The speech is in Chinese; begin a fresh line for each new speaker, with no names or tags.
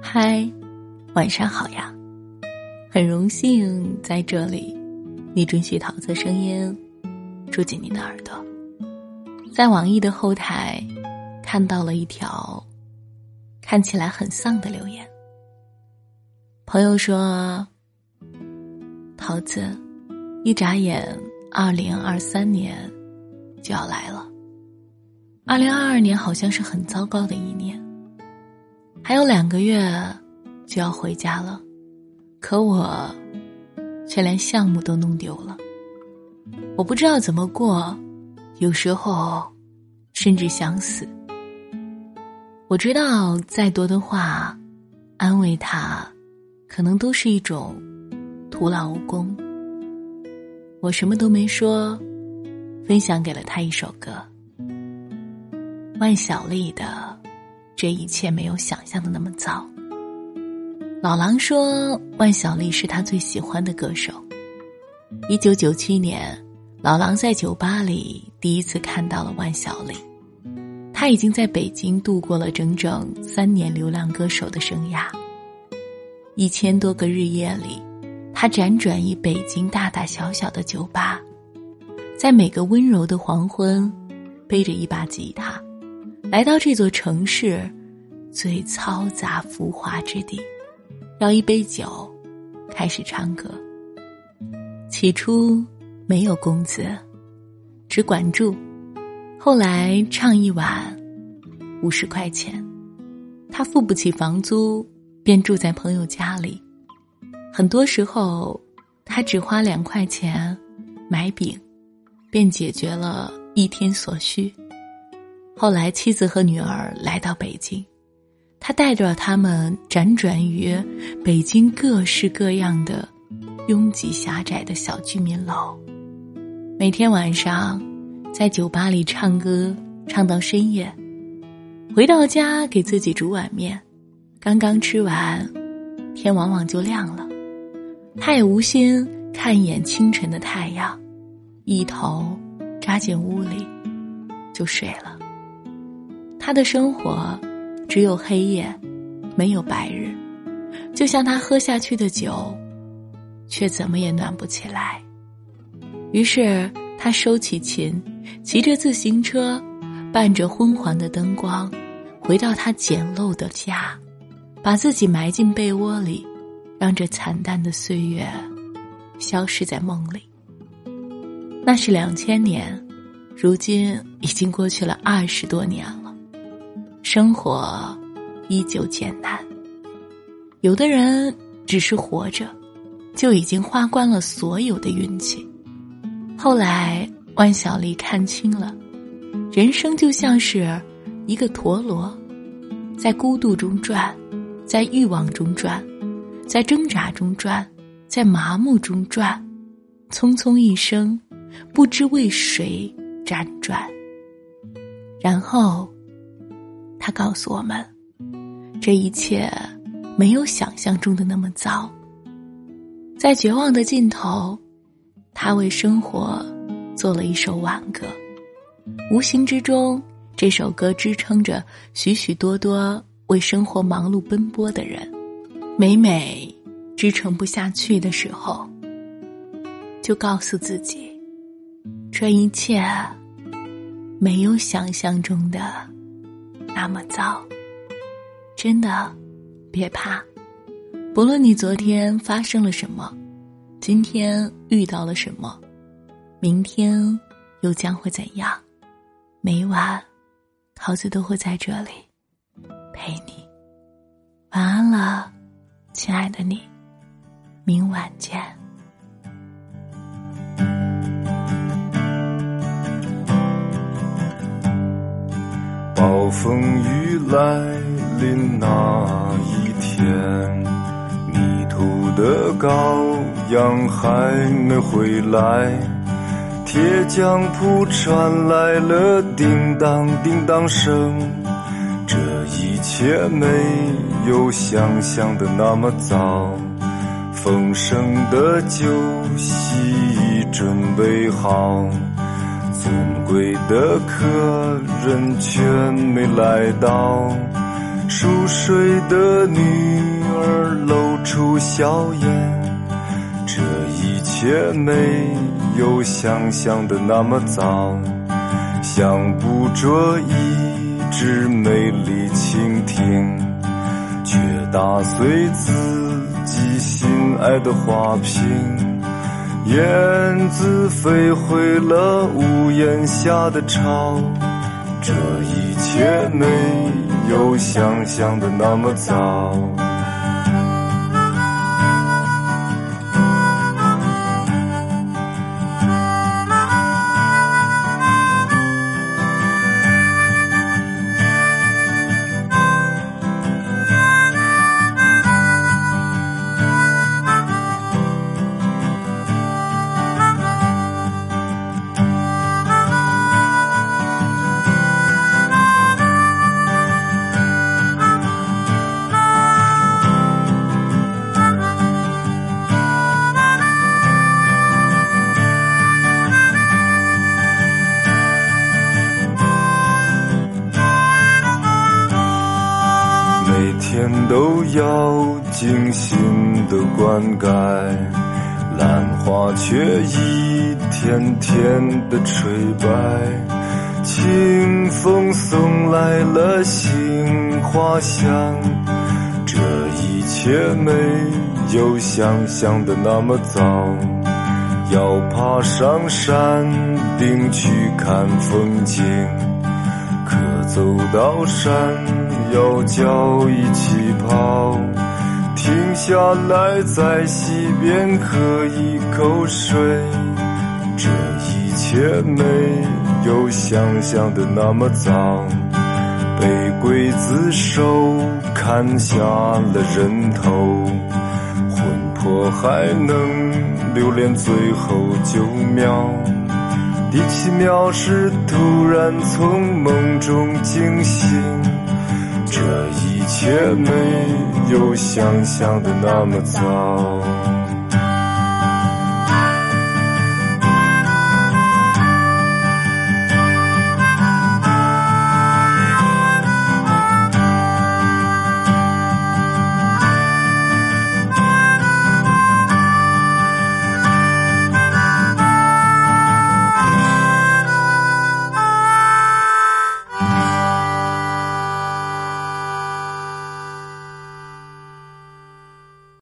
嗨，晚上好呀！很荣幸在这里，你准许桃子声音住进你的耳朵。在网易的后台看到了一条看起来很丧的留言。朋友说：“桃子，一眨眼，二零二三年就要来了。二零二二年好像是很糟糕的一年。”还有两个月就要回家了，可我却连项目都弄丢了。我不知道怎么过，有时候甚至想死。我知道再多的话安慰他，可能都是一种徒劳无功。我什么都没说，分享给了他一首歌，万晓利的。这一切没有想象的那么糟。老狼说，万晓利是他最喜欢的歌手。一九九七年，老狼在酒吧里第一次看到了万晓利。他已经在北京度过了整整三年流浪歌手的生涯。一千多个日夜里，他辗转于北京大大小小的酒吧，在每个温柔的黄昏，背着一把吉他。来到这座城市最嘈杂浮华之地，要一杯酒，开始唱歌。起初没有工资，只管住。后来唱一晚五十块钱，他付不起房租，便住在朋友家里。很多时候，他只花两块钱买饼，便解决了一天所需。后来，妻子和女儿来到北京，他带着他们辗转于北京各式各样的拥挤狭窄的小居民楼，每天晚上在酒吧里唱歌，唱到深夜，回到家给自己煮碗面，刚刚吃完，天往往就亮了，他也无心看一眼清晨的太阳，一头扎进屋里就睡了。他的生活只有黑夜，没有白日，就像他喝下去的酒，却怎么也暖不起来。于是他收起琴，骑着自行车，伴着昏黄的灯光，回到他简陋的家，把自己埋进被窝里，让这惨淡的岁月消失在梦里。那是两千年，如今已经过去了二十多年。生活依旧艰难，有的人只是活着，就已经花光了所有的运气。后来，万晓利看清了，人生就像是一个陀螺，在孤独中转，在欲望中转，在挣扎中转，在麻木中转，匆匆一生，不知为谁辗转，然后。他告诉我们，这一切没有想象中的那么糟。在绝望的尽头，他为生活做了一首挽歌。无形之中，这首歌支撑着许许多多为生活忙碌奔波的人。每每支撑不下去的时候，就告诉自己，这一切没有想象中的。那么糟，真的，别怕。不论你昨天发生了什么，今天遇到了什么，明天又将会怎样？每晚，桃子都会在这里陪你。晚安了，亲爱的你，明晚见。
风雨来临那一天，迷途的羔羊还没回来，铁匠铺传来了叮当叮当声。这一切没有想象的那么糟，丰盛的酒席已准备好。尊贵的客人却没来到，熟睡的女儿露出笑颜，这一切没有想象的那么糟，想捕捉一只美丽蜻蜓，却打碎自己心爱的花瓶。燕子飞回了屋檐下的巢，这一切没有想象的那么糟。要精心的灌溉，兰花却一天天的垂败。清风送来了杏花香，这一切没有想象的那么糟。要爬上山顶去看风景，走到山腰脚一起跑，停下来在溪边喝一口水，这一切没有想象的那么糟。被刽子手砍下了人头，魂魄还能留恋最后九秒。第七秒时突然从梦中惊醒，这一切没有想象的那么糟。